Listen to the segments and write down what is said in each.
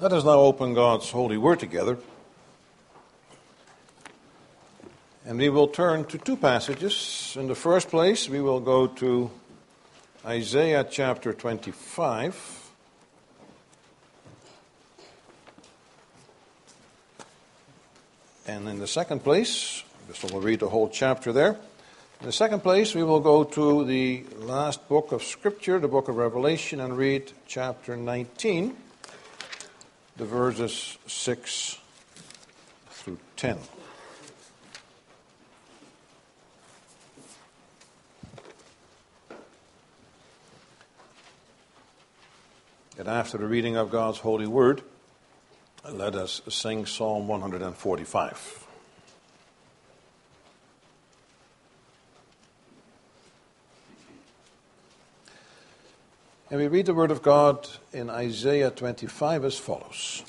Let us now open God's holy word together. And we will turn to two passages. In the first place, we will go to Isaiah chapter 25. And in the second place, we will read the whole chapter there. In the second place, we will go to the last book of Scripture, the book of Revelation, and read chapter 19 the verses 6 through 10. And after the reading of God's holy word, let us sing Psalm 145. And we read the word of God in Isaiah 25 as follows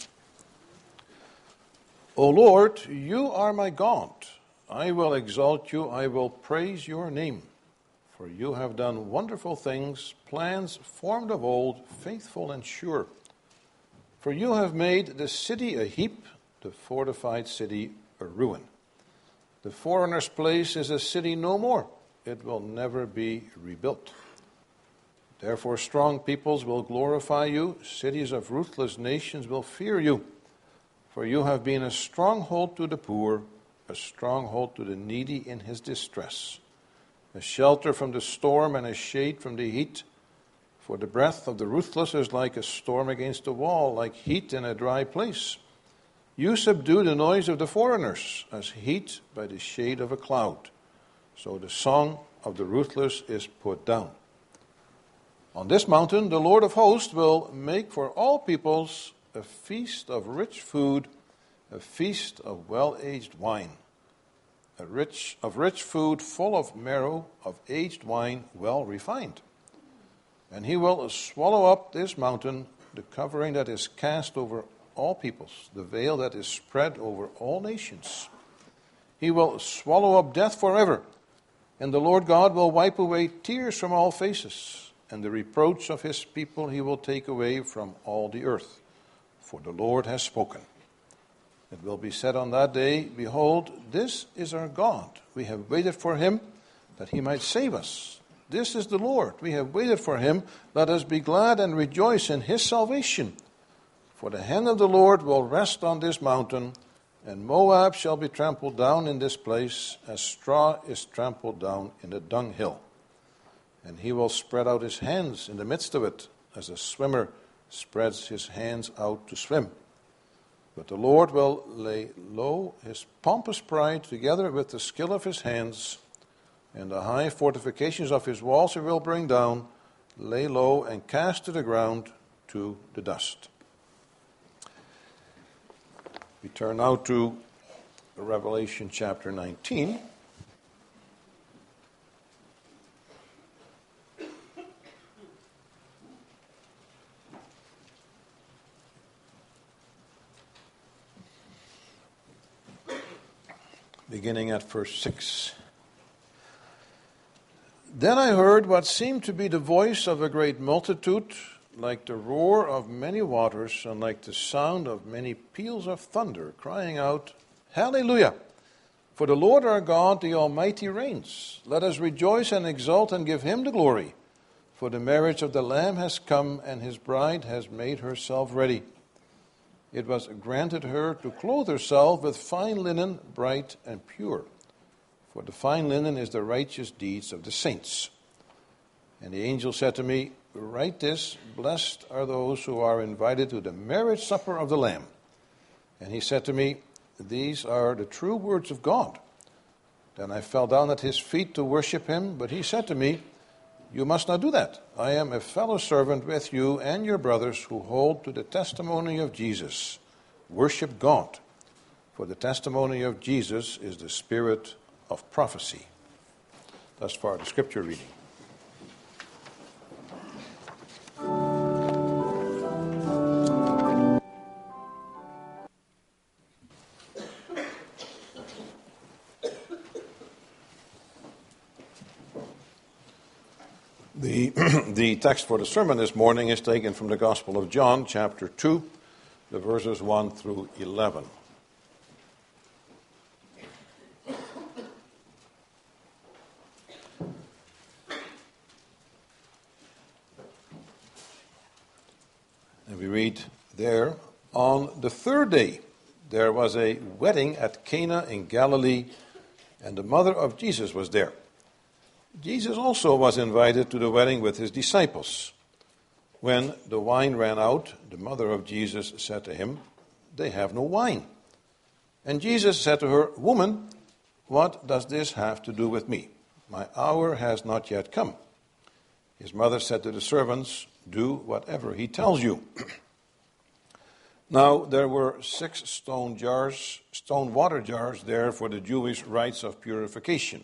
O Lord, you are my God. I will exalt you, I will praise your name. For you have done wonderful things, plans formed of old, faithful and sure. For you have made the city a heap, the fortified city a ruin. The foreigner's place is a city no more, it will never be rebuilt. Therefore, strong peoples will glorify you, cities of ruthless nations will fear you. For you have been a stronghold to the poor, a stronghold to the needy in his distress, a shelter from the storm and a shade from the heat. For the breath of the ruthless is like a storm against a wall, like heat in a dry place. You subdue the noise of the foreigners, as heat by the shade of a cloud. So the song of the ruthless is put down. On this mountain, the Lord of hosts will make for all peoples a feast of rich food, a feast of well aged wine, a rich, of rich food full of marrow, of aged wine well refined. And he will swallow up this mountain, the covering that is cast over all peoples, the veil that is spread over all nations. He will swallow up death forever, and the Lord God will wipe away tears from all faces and the reproach of his people he will take away from all the earth. For the Lord has spoken. It will be said on that day, Behold, this is our God. We have waited for him that he might save us. This is the Lord. We have waited for him. Let us be glad and rejoice in his salvation. For the hand of the Lord will rest on this mountain, and Moab shall be trampled down in this place, as straw is trampled down in the dunghill and he will spread out his hands in the midst of it, as a swimmer spreads his hands out to swim. But the Lord will lay low his pompous pride together with the skill of his hands, and the high fortifications of his walls he will bring down, lay low, and cast to the ground to the dust. We turn now to Revelation chapter 19. Beginning at verse 6. Then I heard what seemed to be the voice of a great multitude, like the roar of many waters, and like the sound of many peals of thunder, crying out, Hallelujah! For the Lord our God, the Almighty, reigns. Let us rejoice and exult and give him the glory. For the marriage of the Lamb has come, and his bride has made herself ready it was granted her to clothe herself with fine linen, bright and pure. For the fine linen is the righteous deeds of the saints. And the angel said to me, Write this Blessed are those who are invited to the marriage supper of the Lamb. And he said to me, These are the true words of God. Then I fell down at his feet to worship him, but he said to me, you must not do that. I am a fellow servant with you and your brothers who hold to the testimony of Jesus. Worship God, for the testimony of Jesus is the spirit of prophecy. Thus far, the scripture reading. The, the text for the sermon this morning is taken from the Gospel of John, chapter 2, the verses 1 through 11. And we read there on the third day, there was a wedding at Cana in Galilee, and the mother of Jesus was there. Jesus also was invited to the wedding with his disciples. When the wine ran out, the mother of Jesus said to him, They have no wine. And Jesus said to her, Woman, what does this have to do with me? My hour has not yet come. His mother said to the servants, Do whatever he tells you. now there were six stone jars, stone water jars there for the Jewish rites of purification,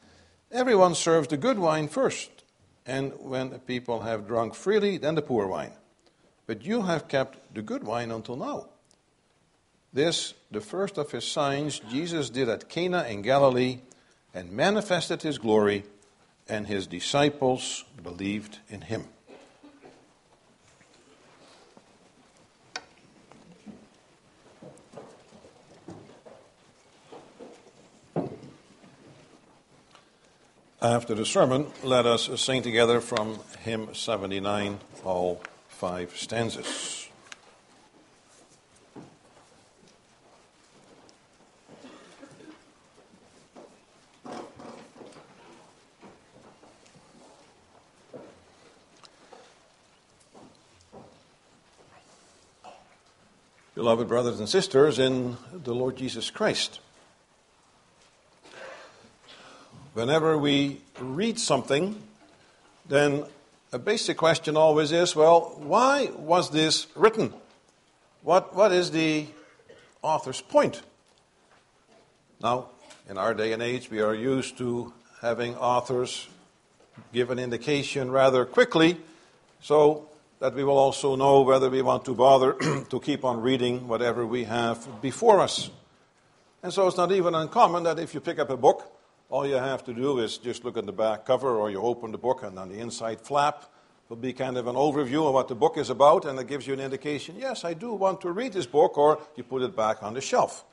Everyone serves the good wine first and when the people have drunk freely, then the poor wine. But you have kept the good wine until now. This, the first of his signs, Jesus did at Cana in Galilee and manifested his glory, and his disciples believed in him. After the sermon, let us sing together from hymn 79, all five stanzas. Beloved brothers and sisters in the Lord Jesus Christ whenever we read something, then a basic question always is well, why was this written? What, what is the author's point? Now, in our day and age, we are used to having authors give an indication rather quickly so that we will also know whether we want to bother to keep on reading whatever we have before us. And so it's not even uncommon that if you pick up a book, all you have to do is just look at the back cover or you open the book and on the inside flap will be kind of an overview of what the book is about and it gives you an indication, yes, I do want to read this book, or you put it back on the shelf.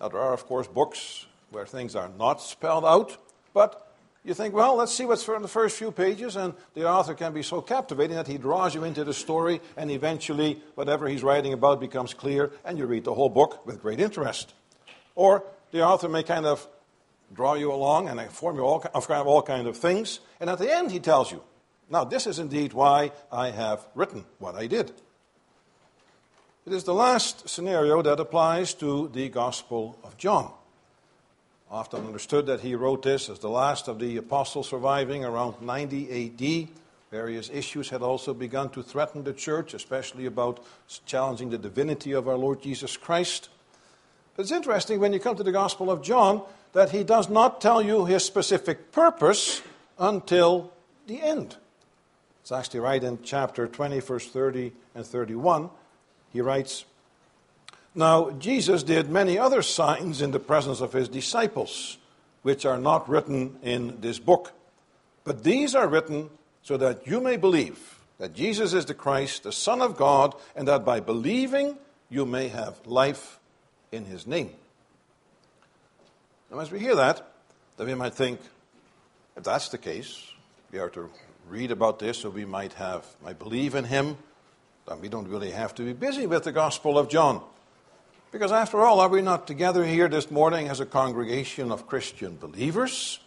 Now, there are, of course, books where things are not spelled out, but you think, well, let's see what's in the first few pages, and the author can be so captivating that he draws you into the story, and eventually, whatever he's writing about becomes clear, and you read the whole book with great interest. Or the author may kind of draw you along and inform you all, of all kind of things. And at the end, he tells you, now this is indeed why I have written what I did. It is the last scenario that applies to the Gospel of John. Often understood that he wrote this as the last of the apostles surviving around 90 AD. Various issues had also begun to threaten the church, especially about challenging the divinity of our Lord Jesus Christ. But it's interesting when you come to the Gospel of John, that he does not tell you his specific purpose until the end. It's actually right in chapter 20, verse 30 and 31. He writes, Now Jesus did many other signs in the presence of his disciples, which are not written in this book. But these are written so that you may believe that Jesus is the Christ, the Son of God, and that by believing you may have life in his name. Now, as we hear that, then we might think, if that's the case, we are to read about this so we might have, might believe in him, then we don't really have to be busy with the Gospel of John. Because after all, are we not together here this morning as a congregation of Christian believers?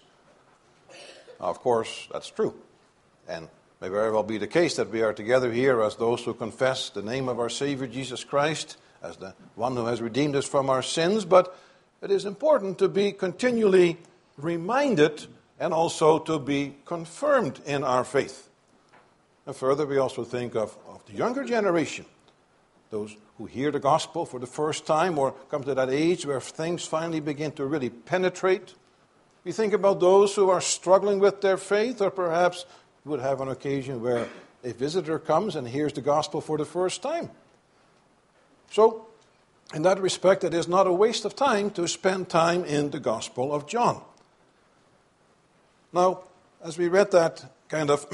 Of course, that's true. And may very well be the case that we are together here as those who confess the name of our Savior Jesus Christ as the one who has redeemed us from our sins, but it is important to be continually reminded and also to be confirmed in our faith. And further, we also think of, of the younger generation, those who hear the gospel for the first time or come to that age where things finally begin to really penetrate. We think about those who are struggling with their faith, or perhaps would have an occasion where a visitor comes and hears the gospel for the first time. So, in that respect, it is not a waste of time to spend time in the Gospel of John. Now, as we read that kind of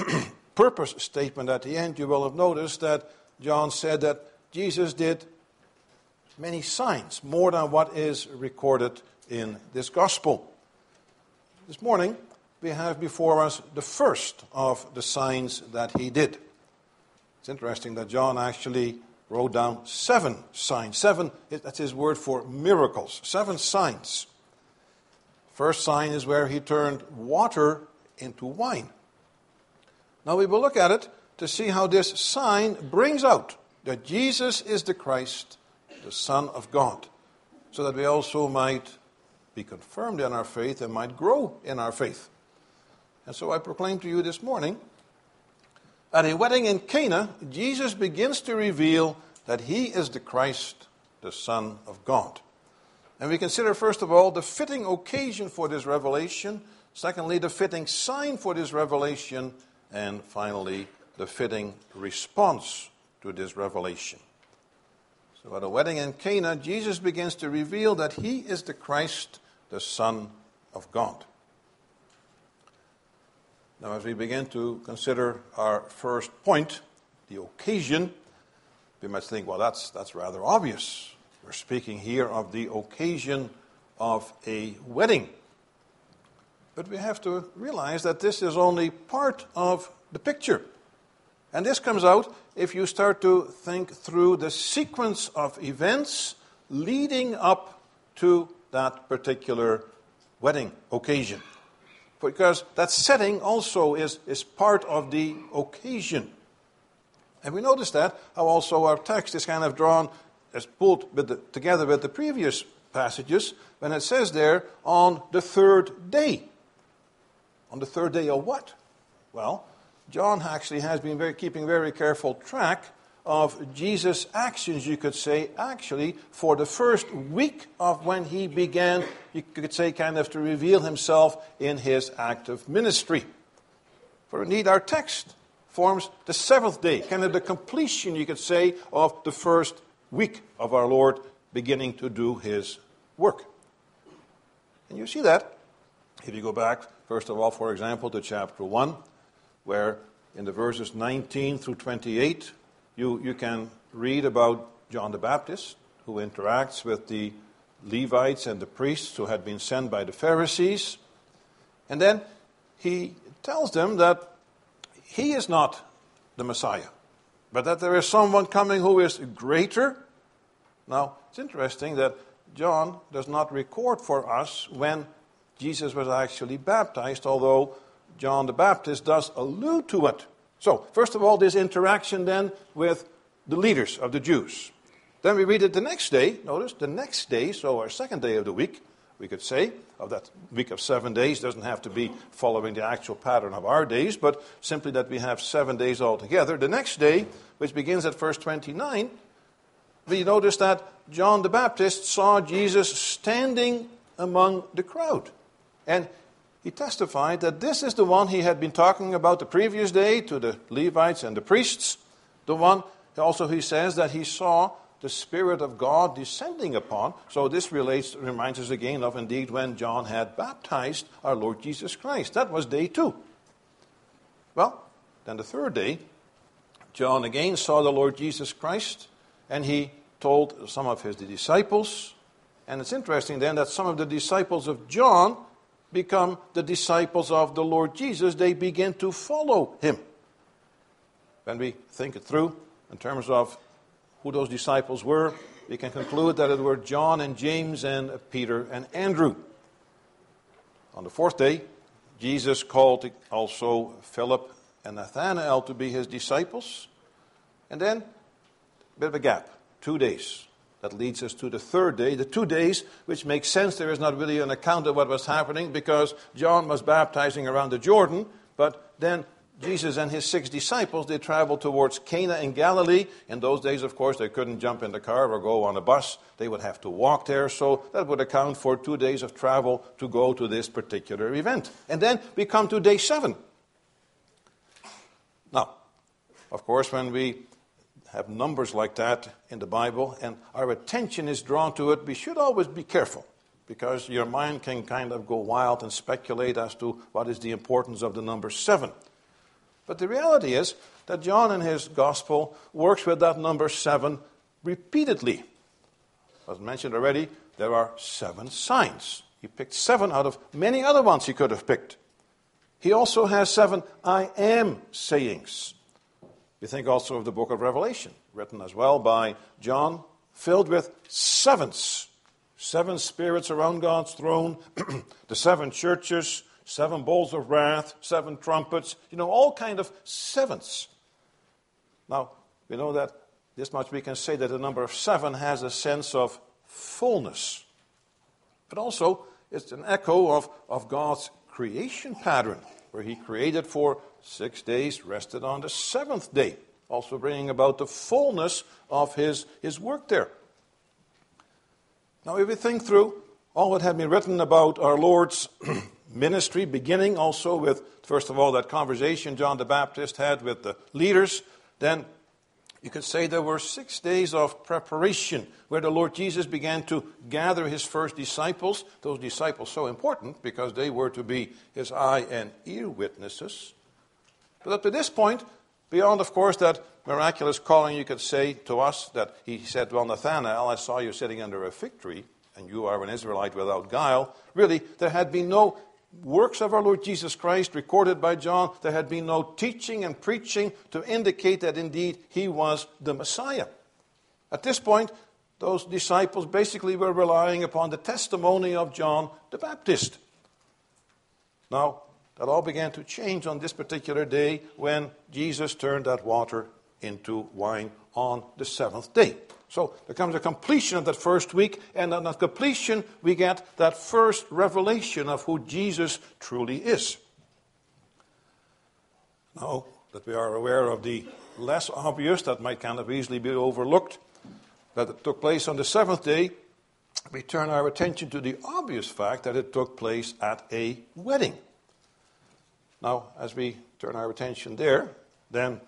purpose statement at the end, you will have noticed that John said that Jesus did many signs, more than what is recorded in this Gospel. This morning, we have before us the first of the signs that he did. It's interesting that John actually wrote down seven signs. Seven, that's his word for miracles. Seven signs. First sign is where he turned water into wine. Now we will look at it to see how this sign brings out that Jesus is the Christ, the Son of God, so that we also might be confirmed in our faith and might grow in our faith. And so I proclaim to you this morning at a wedding in Cana, Jesus begins to reveal that he is the Christ, the Son of God. And we consider, first of all, the fitting occasion for this revelation, secondly, the fitting sign for this revelation, and finally, the fitting response to this revelation. So at a wedding in Cana, Jesus begins to reveal that he is the Christ, the Son of God. Now, as we begin to consider our first point, the occasion, we might think, well, that's, that's rather obvious. We're speaking here of the occasion of a wedding. But we have to realize that this is only part of the picture. And this comes out if you start to think through the sequence of events leading up to that particular wedding occasion because that setting also is, is part of the occasion. And we notice that, how also our text is kind of drawn, as pulled with the, together with the previous passages, when it says there, on the third day. On the third day of what? Well, John actually has been very, keeping very careful track of Jesus' actions, you could say, actually, for the first week of when he began, you could say, kind of to reveal himself in his active ministry. For indeed, our text forms the seventh day, kind of the completion, you could say, of the first week of our Lord beginning to do his work. And you see that if you go back, first of all, for example, to chapter 1, where in the verses 19 through 28, you, you can read about John the Baptist, who interacts with the Levites and the priests who had been sent by the Pharisees. And then he tells them that he is not the Messiah, but that there is someone coming who is greater. Now, it's interesting that John does not record for us when Jesus was actually baptized, although John the Baptist does allude to it. So, first of all, this interaction then with the leaders of the Jews. Then we read it the next day. Notice the next day, so our second day of the week, we could say, of that week of seven days, doesn't have to be following the actual pattern of our days, but simply that we have seven days altogether. The next day, which begins at verse 29, we notice that John the Baptist saw Jesus standing among the crowd. And he testified that this is the one he had been talking about the previous day to the Levites and the priests. The one, also, he says that he saw the Spirit of God descending upon. So this relates, reminds us again of indeed when John had baptized our Lord Jesus Christ. That was day two. Well, then the third day, John again saw the Lord Jesus Christ, and he told some of his disciples. And it's interesting then that some of the disciples of John become the disciples of the Lord Jesus, they begin to follow him. When we think it through in terms of who those disciples were, we can conclude that it were John and James and Peter and Andrew. On the fourth day, Jesus called also Philip and Nathanael to be his disciples. And then, a bit of a gap, two days. That leads us to the third day, the two days, which makes sense. There is not really an account of what was happening because John was baptizing around the Jordan, but then Jesus and his six disciples, they traveled towards Cana in Galilee. In those days, of course, they couldn't jump in the car or go on a bus. They would have to walk there. So that would account for two days of travel to go to this particular event. And then we come to day seven. Now, of course, when we have numbers like that in the Bible and our attention is drawn to it, we should always be careful because your mind can kind of go wild and speculate as to what is the importance of the number seven. But the reality is that John in his gospel works with that number seven repeatedly. As mentioned already, there are seven signs. He picked seven out of many other ones he could have picked. He also has seven I am sayings. We think also of the book of Revelation, written as well by John, filled with sevens. Seven spirits around God's throne, the seven churches, seven bowls of wrath, seven trumpets, you know, all kind of sevens. Now, we know that this much we can say that the number of seven has a sense of fullness. But also, it's an echo of, of God's creation pattern, where He created for six days, rested on the seventh day, also bringing about the fullness of His, his work there. Now, if we think through all that had been written about our Lord's ministry, beginning also with, first of all, that conversation John the Baptist had with the leaders. Then you could say there were six days of preparation where the Lord Jesus began to gather his first disciples. Those disciples so important because they were to be his eye and ear witnesses. But up to this point, beyond, of course, that miraculous calling, you could say to us that he said, Well, Nathanael, I saw you sitting under a fig tree, and you are an Israelite without guile. Really, there had been no works of our Lord Jesus Christ recorded by John, there had been no teaching and preaching to indicate that indeed he was the Messiah. At this point, those disciples basically were relying upon the testimony of John the Baptist. Now, that all began to change on this particular day when Jesus turned that water into wine on the seventh day. So there comes a completion of that first week, and on that completion, we get that first revelation of who Jesus truly is. Now that we are aware of the less obvious, that might kind of easily be overlooked, that it took place on the seventh day, we turn our attention to the obvious fact that it took place at a wedding. Now, as we turn our attention there, then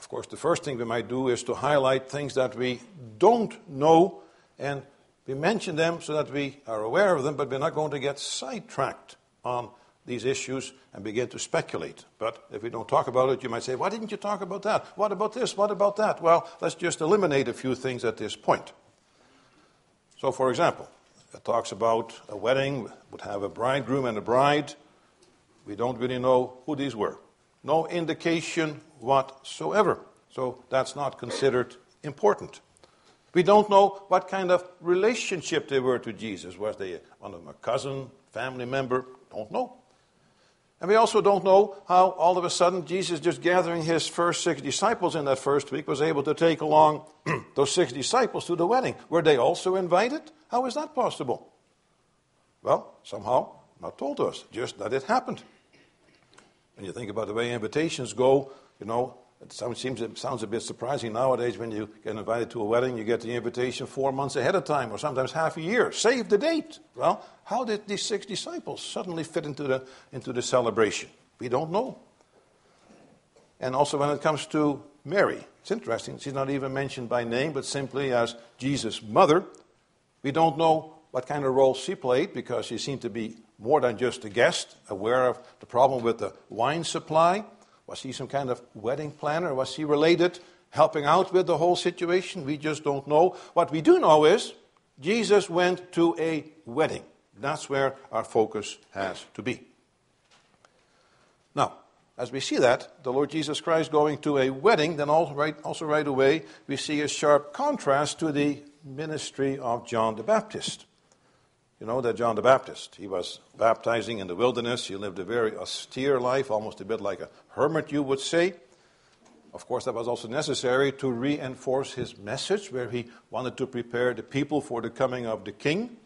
of course, the first thing we might do is to highlight things that we don't know, and we mention them so that we are aware of them, but we're not going to get sidetracked on these issues and begin to speculate. But if we don't talk about it, you might say, Why didn't you talk about that? What about this? What about that? Well, let's just eliminate a few things at this point. So, for example, it talks about a wedding would have a bridegroom and a bride. We don't really know who these were. No indication whatsoever. So that's not considered important. We don't know what kind of relationship they were to Jesus. Was they one of them a cousin, family member? Don't know. And we also don't know how all of a sudden Jesus, just gathering his first six disciples in that first week, was able to take along those six disciples to the wedding. Were they also invited? How is that possible? Well, somehow not told to us, just that it happened. When you think about the way invitations go, you know, it sounds, seems, it sounds a bit surprising nowadays when you get invited to a wedding, you get the invitation four months ahead of time or sometimes half a year. Save the date. Well, how did these six disciples suddenly fit into the, into the celebration? We don't know. And also when it comes to Mary, it's interesting. She's not even mentioned by name, but simply as Jesus' mother. We don't know what kind of role she played because she seemed to be more than just a guest, aware of the problem with the wine supply. Was he some kind of wedding planner? Was he related, helping out with the whole situation? We just don't know. What we do know is Jesus went to a wedding. That's where our focus has to be. Now, as we see that, the Lord Jesus Christ going to a wedding, then also right, also right away we see a sharp contrast to the ministry of John the Baptist. You know that John the Baptist, he was baptizing in the wilderness. He lived a very austere life, almost a bit like a hermit, you would say. Of course, that was also necessary to reinforce his message, where he wanted to prepare the people for the coming of the king.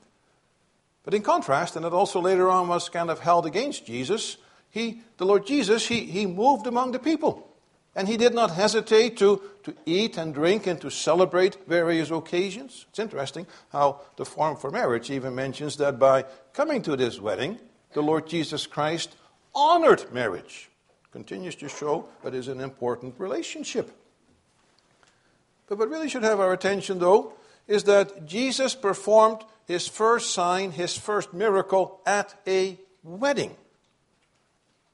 But in contrast, and it also later on was kind of held against Jesus, he, the Lord Jesus, he, he moved among the people. And he did not hesitate to, to eat and drink and to celebrate various occasions. It's interesting how the form for marriage even mentions that by coming to this wedding, the Lord Jesus Christ honored marriage. Continues to show that is an important relationship. But what really should have our attention, though, is that Jesus performed his first sign, his first miracle at a wedding.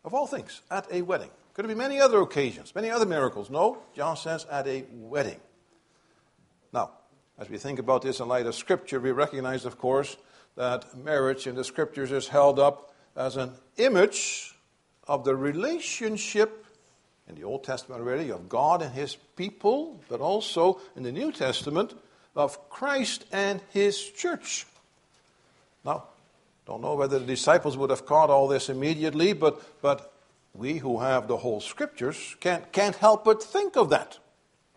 Of all things, at a wedding. Could there be many other occasions, many other miracles? No, John says at a wedding. Now, as we think about this in light of Scripture, we recognize, of course, that marriage in the Scriptures is held up as an image of the relationship in the Old Testament already of God and His people, but also in the New Testament of Christ and His church. Now, don't know whether the disciples would have caught all this immediately, but, but we who have the whole scriptures can't, can't help but think of that.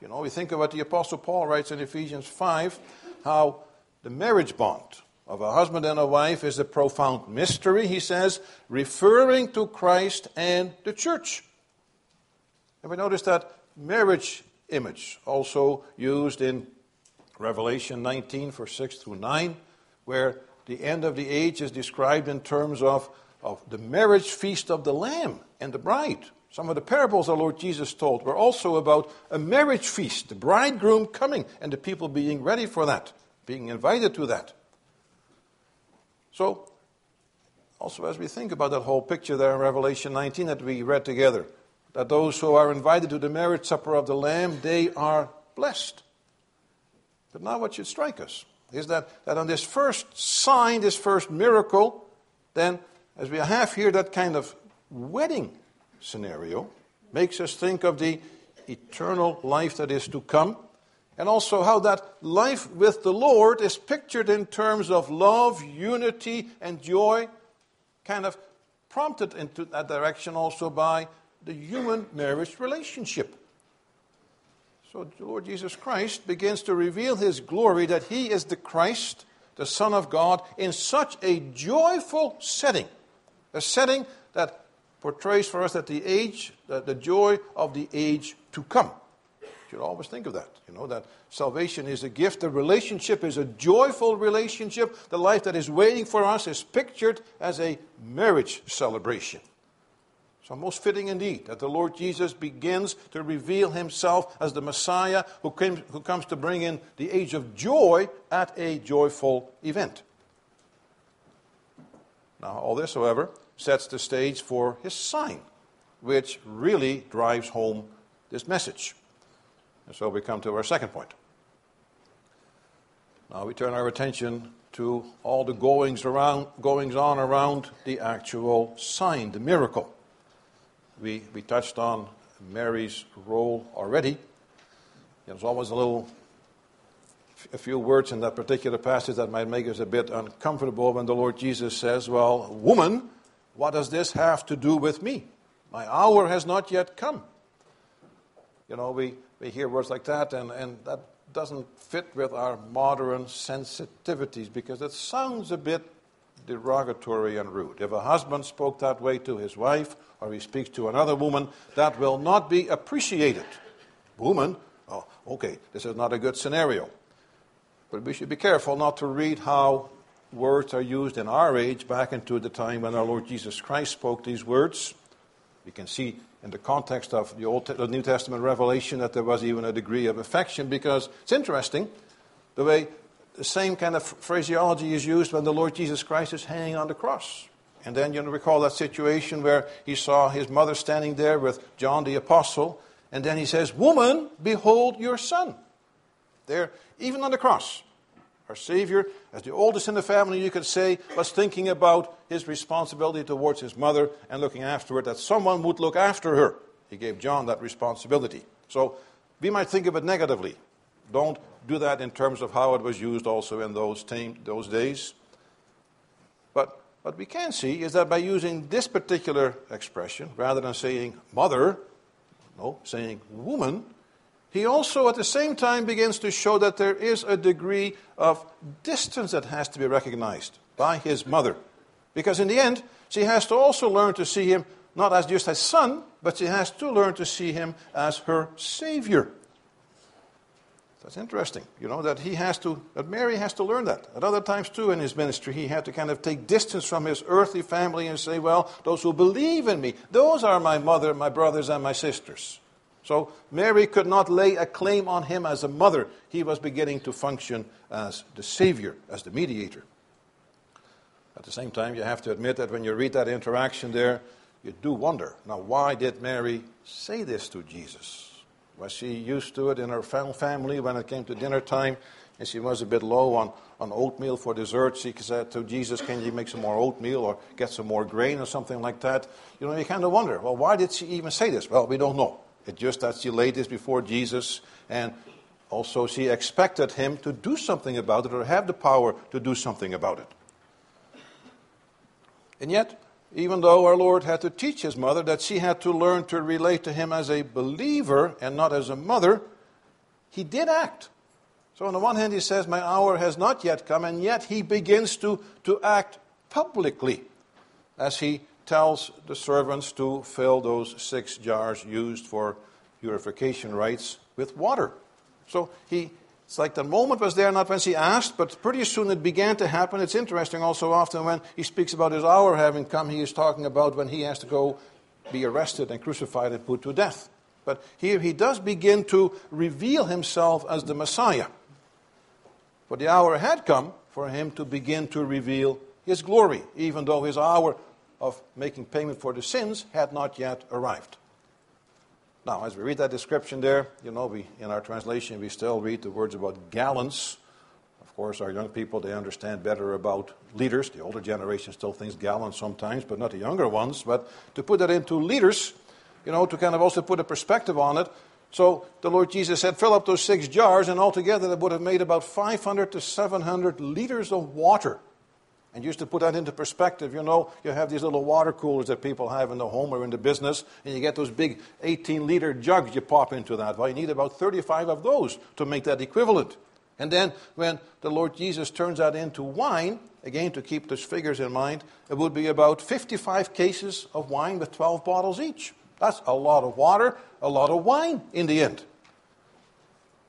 You know, we think of what the Apostle Paul writes in Ephesians 5 how the marriage bond of a husband and a wife is a profound mystery, he says, referring to Christ and the church. And we notice that marriage image also used in Revelation 19, verse 6 through 9, where the end of the age is described in terms of of the marriage feast of the Lamb and the bride. Some of the parables our Lord Jesus told were also about a marriage feast, the bridegroom coming and the people being ready for that, being invited to that. So, also as we think about that whole picture there in Revelation 19 that we read together, that those who are invited to the marriage supper of the Lamb, they are blessed. But now what should strike us is that, that on this first sign, this first miracle, then as we have here that kind of wedding scenario, makes us think of the eternal life that is to come, and also how that life with the Lord is pictured in terms of love, unity, and joy, kind of prompted into that direction also by the human marriage relationship. So the Lord Jesus Christ begins to reveal his glory that he is the Christ, the Son of God, in such a joyful setting a setting that portrays for us that the age, the, the joy of the age to come. You should always think of that. You know, that salvation is a gift. The relationship is a joyful relationship. The life that is waiting for us is pictured as a marriage celebration. So, most fitting indeed that the Lord Jesus begins to reveal himself as the Messiah who, came, who comes to bring in the age of joy at a joyful event. Now, all this, however, sets the stage for his sign, which really drives home this message. And so we come to our second point. Now we turn our attention to all the goings around goings on around the actual sign, the miracle. We we touched on Mary's role already. There's always a little a few words in that particular passage that might make us a bit uncomfortable when the Lord Jesus says, Well, woman, what does this have to do with me? My hour has not yet come. You know, we, we hear words like that, and, and that doesn't fit with our modern sensitivities because it sounds a bit derogatory and rude. If a husband spoke that way to his wife, or he speaks to another woman, that will not be appreciated. Woman, oh, okay, this is not a good scenario. But we should be careful not to read how words are used in our age back into the time when our Lord Jesus Christ spoke these words. We can see in the context of the, Old, the New Testament revelation that there was even a degree of affection because it's interesting the way the same kind of phraseology is used when the Lord Jesus Christ is hanging on the cross. And then you recall that situation where he saw his mother standing there with John the Apostle, and then he says, Woman, behold your son. There, even on the cross. Our Savior, as the oldest in the family, you could say, was thinking about his responsibility towards his mother and looking after her, that someone would look after her. He gave John that responsibility. So we might think of it negatively. Don't do that in terms of how it was used also in those, t- those days. But what we can see is that by using this particular expression, rather than saying mother, no, saying woman, he also at the same time begins to show that there is a degree of distance that has to be recognized by his mother. Because in the end, she has to also learn to see him not as just a son, but she has to learn to see him as her Savior. That's interesting, you know, that he has to, that Mary has to learn that. At other times, too, in his ministry, he had to kind of take distance from his earthly family and say, well, those who believe in me, those are my mother, my brothers, and my sisters. So Mary could not lay a claim on him as a mother. He was beginning to function as the Savior, as the mediator. At the same time, you have to admit that when you read that interaction there, you do wonder now, why did Mary say this to Jesus? Was she used to it in her family when it came to dinner time and she was a bit low on, on oatmeal for dessert? She said to Jesus, Can you make some more oatmeal or get some more grain or something like that? You know, you kind of wonder, well, why did she even say this? Well, we don't know. Just that she laid this before Jesus and also she expected him to do something about it or have the power to do something about it. And yet, even though our Lord had to teach his mother that she had to learn to relate to him as a believer and not as a mother, he did act. So, on the one hand, he says, My hour has not yet come, and yet he begins to, to act publicly as he tells the servants to fill those six jars used for purification rites with water. So he it's like the moment was there, not when he asked, but pretty soon it began to happen. It's interesting also often when he speaks about his hour having come, he is talking about when he has to go be arrested and crucified and put to death. But here he does begin to reveal himself as the Messiah. For the hour had come for him to begin to reveal his glory, even though his hour of making payment for the sins had not yet arrived. Now, as we read that description there, you know, we, in our translation, we still read the words about gallons. Of course, our young people, they understand better about liters. The older generation still thinks gallons sometimes, but not the younger ones. But to put that into liters, you know, to kind of also put a perspective on it. So the Lord Jesus said, fill up those six jars, and altogether that would have made about 500 to 700 liters of water. And just to put that into perspective, you know, you have these little water coolers that people have in the home or in the business, and you get those big 18 liter jugs you pop into that. Well, you need about 35 of those to make that equivalent. And then when the Lord Jesus turns that into wine, again to keep those figures in mind, it would be about 55 cases of wine with 12 bottles each. That's a lot of water, a lot of wine in the end.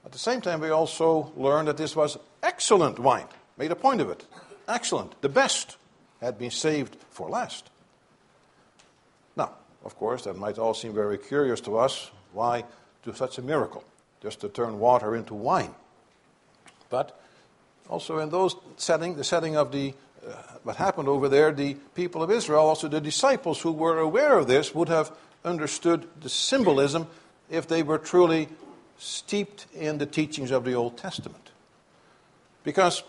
At the same time, we also learned that this was excellent wine. Made a point of it excellent, the best, had been saved for last. Now, of course, that might all seem very curious to us. Why do such a miracle? Just to turn water into wine. But also in those setting, the setting of the uh, what happened over there, the people of Israel, also the disciples who were aware of this, would have understood the symbolism if they were truly steeped in the teachings of the Old Testament. Because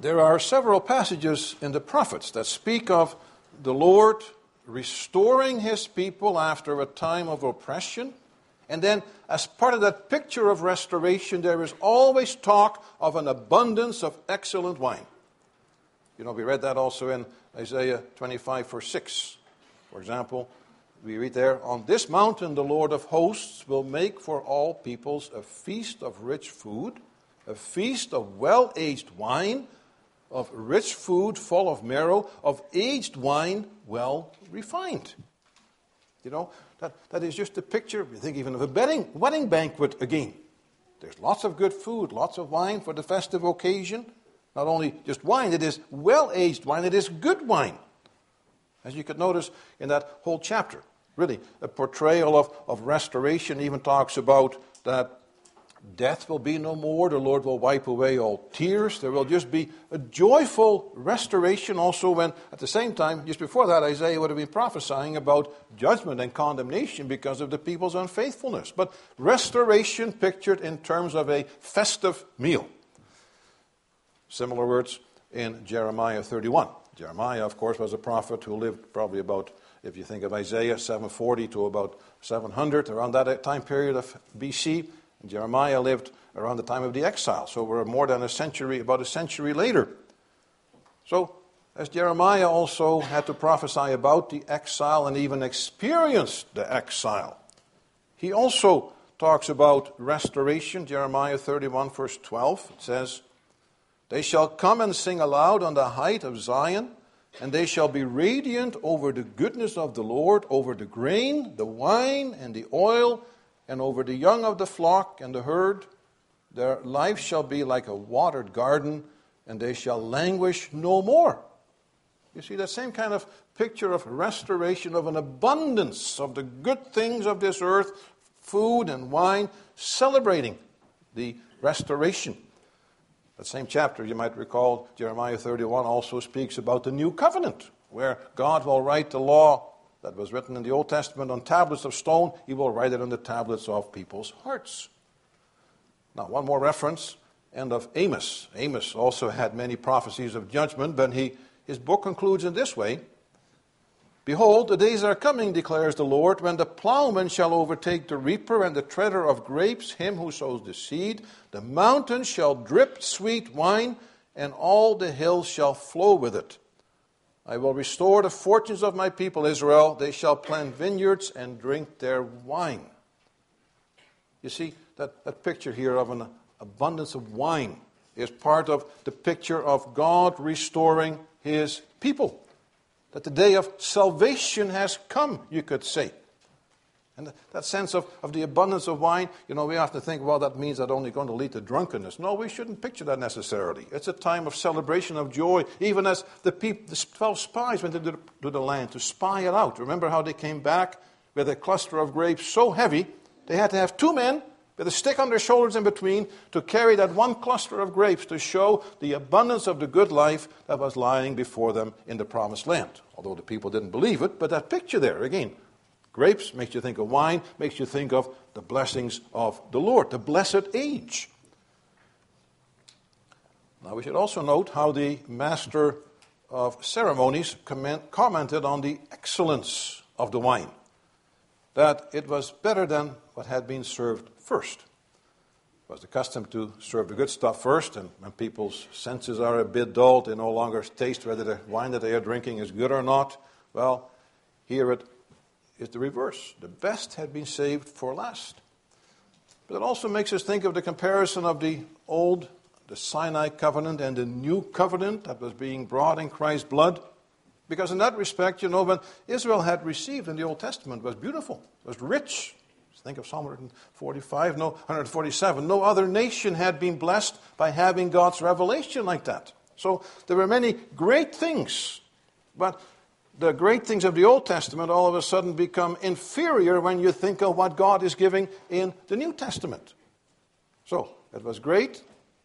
there are several passages in the prophets that speak of the Lord restoring his people after a time of oppression. And then, as part of that picture of restoration, there is always talk of an abundance of excellent wine. You know, we read that also in Isaiah 25, verse 6. For example, we read there, On this mountain the Lord of hosts will make for all peoples a feast of rich food, a feast of well aged wine of rich food full of marrow, of aged wine well refined. You know, that, that is just a picture, we think even of a wedding, wedding banquet again. There's lots of good food, lots of wine for the festive occasion. Not only just wine, it is well aged wine, it is good wine. As you could notice in that whole chapter. Really, a portrayal of, of restoration even talks about that Death will be no more. The Lord will wipe away all tears. There will just be a joyful restoration also when, at the same time, just before that, Isaiah would have been prophesying about judgment and condemnation because of the people's unfaithfulness. But restoration pictured in terms of a festive meal. Similar words in Jeremiah 31. Jeremiah, of course, was a prophet who lived probably about, if you think of Isaiah, 740 to about 700, around that time period of BC. Jeremiah lived around the time of the exile, so we're more than a century, about a century later. So, as Jeremiah also had to prophesy about the exile and even experienced the exile, he also talks about restoration. Jeremiah 31, verse 12, it says, They shall come and sing aloud on the height of Zion, and they shall be radiant over the goodness of the Lord, over the grain, the wine, and the oil, and over the young of the flock and the herd. Their life shall be like a watered garden, and they shall languish no more. You see that same kind of picture of restoration, of an abundance of the good things of this earth, food and wine, celebrating the restoration. That same chapter, you might recall, Jeremiah 31 also speaks about the new covenant, where God will write the law that was written in the Old Testament on tablets of stone, He will write it on the tablets of people's hearts. Now, one more reference, and of Amos. Amos also had many prophecies of judgment, but he, his book concludes in this way Behold, the days are coming, declares the Lord, when the plowman shall overtake the reaper and the treader of grapes, him who sows the seed. The mountains shall drip sweet wine, and all the hills shall flow with it. I will restore the fortunes of my people Israel. They shall plant vineyards and drink their wine. You see, that, that picture here of an abundance of wine is part of the picture of God restoring his people that the day of salvation has come, you could say. And that sense of, of the abundance of wine, you know, we have to think, well, that means that only going to lead to drunkenness. No, we shouldn't picture that necessarily. It's a time of celebration, of joy, even as the, the 12 spies went into the, to the land to spy it out. Remember how they came back with a cluster of grapes so heavy, they had to have two men with a stick on their shoulders in between to carry that one cluster of grapes to show the abundance of the good life that was lying before them in the promised land. Although the people didn't believe it, but that picture there, again, grapes makes you think of wine, makes you think of the blessings of the Lord, the blessed age. Now, we should also note how the master of ceremonies comment, commented on the excellence of the wine, that it was better than what had been served first. It was accustomed to serve the good stuff first, and when people's senses are a bit dulled, they no longer taste whether the wine that they are drinking is good or not. Well, here it is the reverse. The best had been saved for last. But it also makes us think of the comparison of the old, the Sinai covenant, and the new covenant that was being brought in Christ's blood. Because in that respect, you know, when Israel had received in the Old Testament was beautiful, was rich, Think of Psalm 145, no, 147. No other nation had been blessed by having God's revelation like that. So there were many great things, but the great things of the Old Testament all of a sudden become inferior when you think of what God is giving in the New Testament. So it was great,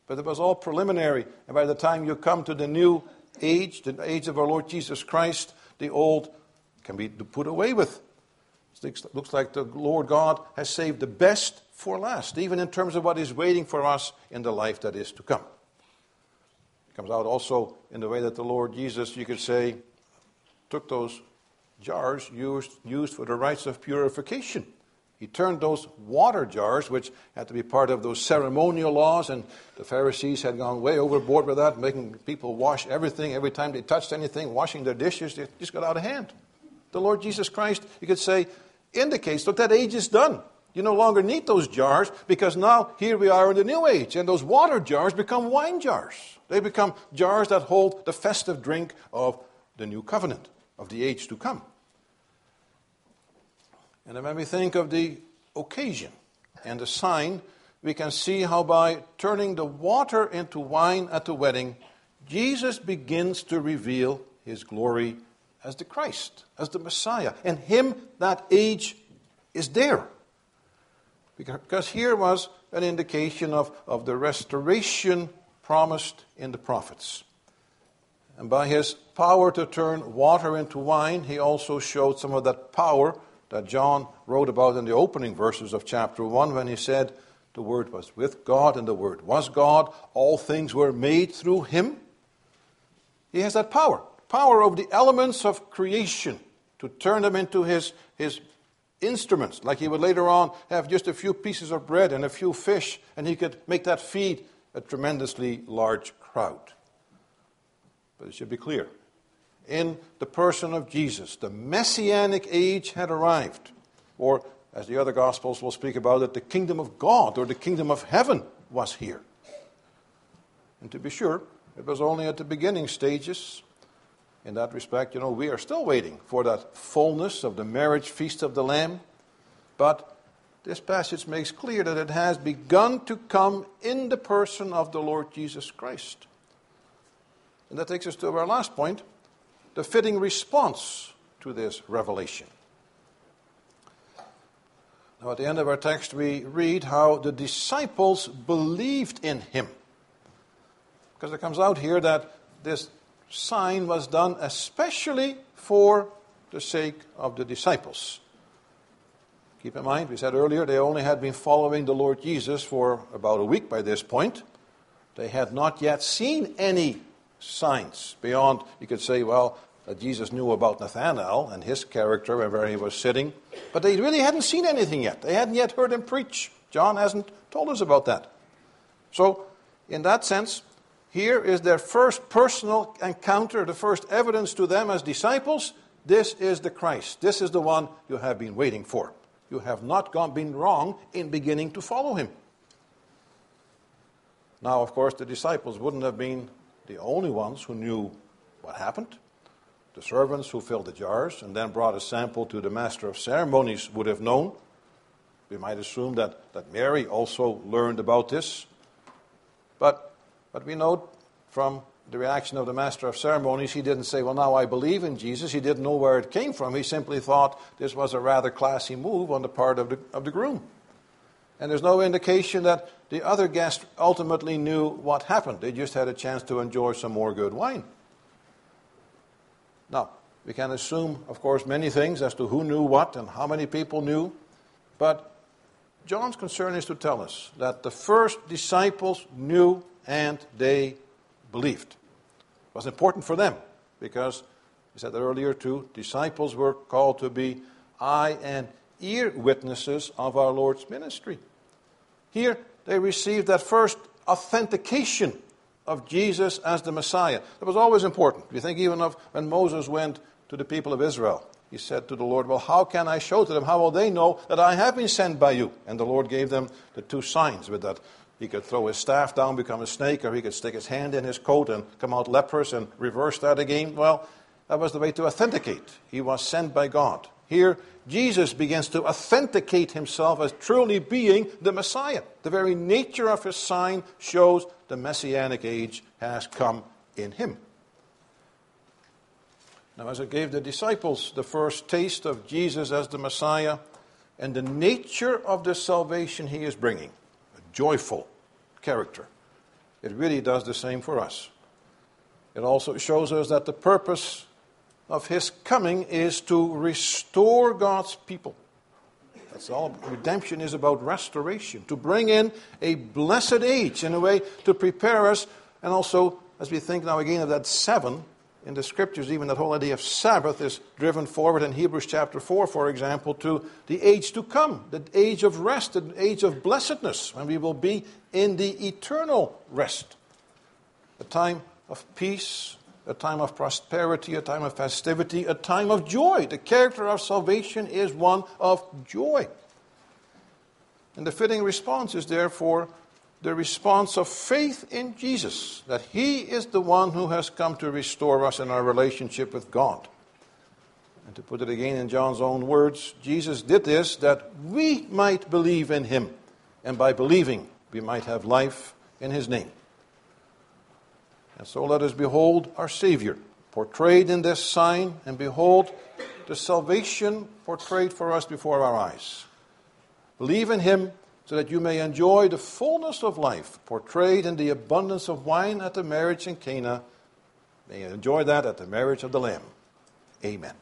but it was all preliminary. And by the time you come to the new age, the age of our Lord Jesus Christ, the old can be put away with. It looks like the Lord God has saved the best for last, even in terms of what is waiting for us in the life that is to come. It comes out also in the way that the Lord Jesus, you could say, took those jars used, used for the rites of purification. He turned those water jars, which had to be part of those ceremonial laws, and the Pharisees had gone way overboard with that, making people wash everything every time they touched anything, washing their dishes. They just got out of hand. The Lord Jesus Christ, you could say, indicates, look, that age is done. You no longer need those jars because now here we are in the new age, and those water jars become wine jars. They become jars that hold the festive drink of the new covenant, of the age to come. And when we think of the occasion and the sign, we can see how by turning the water into wine at the wedding, Jesus begins to reveal his glory as the Christ, as the Messiah. And him, that age is there. Because here was an indication of, of the restoration promised in the prophets. And by his power to turn water into wine, he also showed some of that power that John wrote about in the opening verses of chapter 1 when he said, The Word was with God, and the Word was God. All things were made through him. He has that power power over the elements of creation to turn them into his, his instruments, like he would later on have just a few pieces of bread and a few fish, and he could make that feed a tremendously large crowd. But it should be clear in the person of Jesus, the messianic age had arrived. Or, as the other Gospels will speak about it, the kingdom of God or the kingdom of heaven was here. And to be sure, it was only at the beginning stages in that respect, you know, we are still waiting for that fullness of the marriage feast of the Lamb. But this passage makes clear that it has begun to come in the person of the Lord Jesus Christ. And that takes us to our last point the fitting response to this revelation. Now, at the end of our text, we read how the disciples believed in him. Because it comes out here that this sign was done especially for the sake of the disciples. Keep in mind, we said earlier, they only had been following the Lord Jesus for about a week by this point. They had not yet seen any signs beyond, you could say, well, Jesus knew about Nathanael and his character and where he was sitting. But they really hadn't seen anything yet. They hadn't yet heard him preach. John hasn't told us about that. So, in that sense, here is their first personal encounter, the first evidence to them as disciples. This is the Christ. This is the one you have been waiting for. You have not gone, been wrong in beginning to follow him. Now, of course, the disciples wouldn't have been the only ones who knew what happened. The servants who filled the jars and then brought a sample to the master of ceremonies would have known. We might assume that, that Mary also learned about this. But, but we note from the reaction of the master of ceremonies, he didn't say, Well, now I believe in Jesus. He didn't know where it came from. He simply thought this was a rather classy move on the part of the, of the groom. And there's no indication that the other guests ultimately knew what happened. They just had a chance to enjoy some more good wine. Now, we can assume, of course, many things as to who knew what and how many people knew. But John's concern is to tell us that the first disciples knew and they believed It was important for them because we said that earlier too, disciples were called to be eye and ear witnesses of our Lord's ministry. Here, they received that first authentication of Jesus as the Messiah. That was always important. You think even of when Moses went to the people of Israel. He said to the Lord, Well, how can I show to them? How will they know that I have been sent by you? And the Lord gave them the two signs with that he could throw his staff down, become a snake, or he could stick his hand in his coat and come out leprous and reverse that again. Well, that was the way to authenticate. He was sent by God. Here, Jesus begins to authenticate himself as truly being the Messiah. The very nature of his sign shows the messianic age has come in him. Now, as I gave the disciples the first taste of Jesus as the Messiah and the nature of the salvation he is bringing, a joyful character. It really does the same for us. It also shows us that the purpose of his coming is to restore God's people. That's all. Redemption is about restoration, to bring in a blessed age in a way to prepare us, and also, as we think now again of that seven, in the scriptures, even that whole idea of Sabbath is driven forward in Hebrews chapter 4, for example, to the age to come, the age of rest, the age of blessedness, when we will be in the eternal rest. A time of peace, a time of prosperity, a time of festivity, a time of joy. The character of salvation is one of joy. And the fitting response is therefore the response of faith in Jesus, that He is the one who has come to restore us in our relationship with God. And to put it again in John's own words, Jesus did this that we might believe in Him, and by believing, we might have life in His name. And so let us behold our Savior, portrayed in this sign, and behold the salvation portrayed for us before our eyes. Believe in Him so that you may enjoy the fullness of life portrayed in the abundance of wine at the marriage in Cana. May you enjoy that at the marriage of the Lamb. Amen.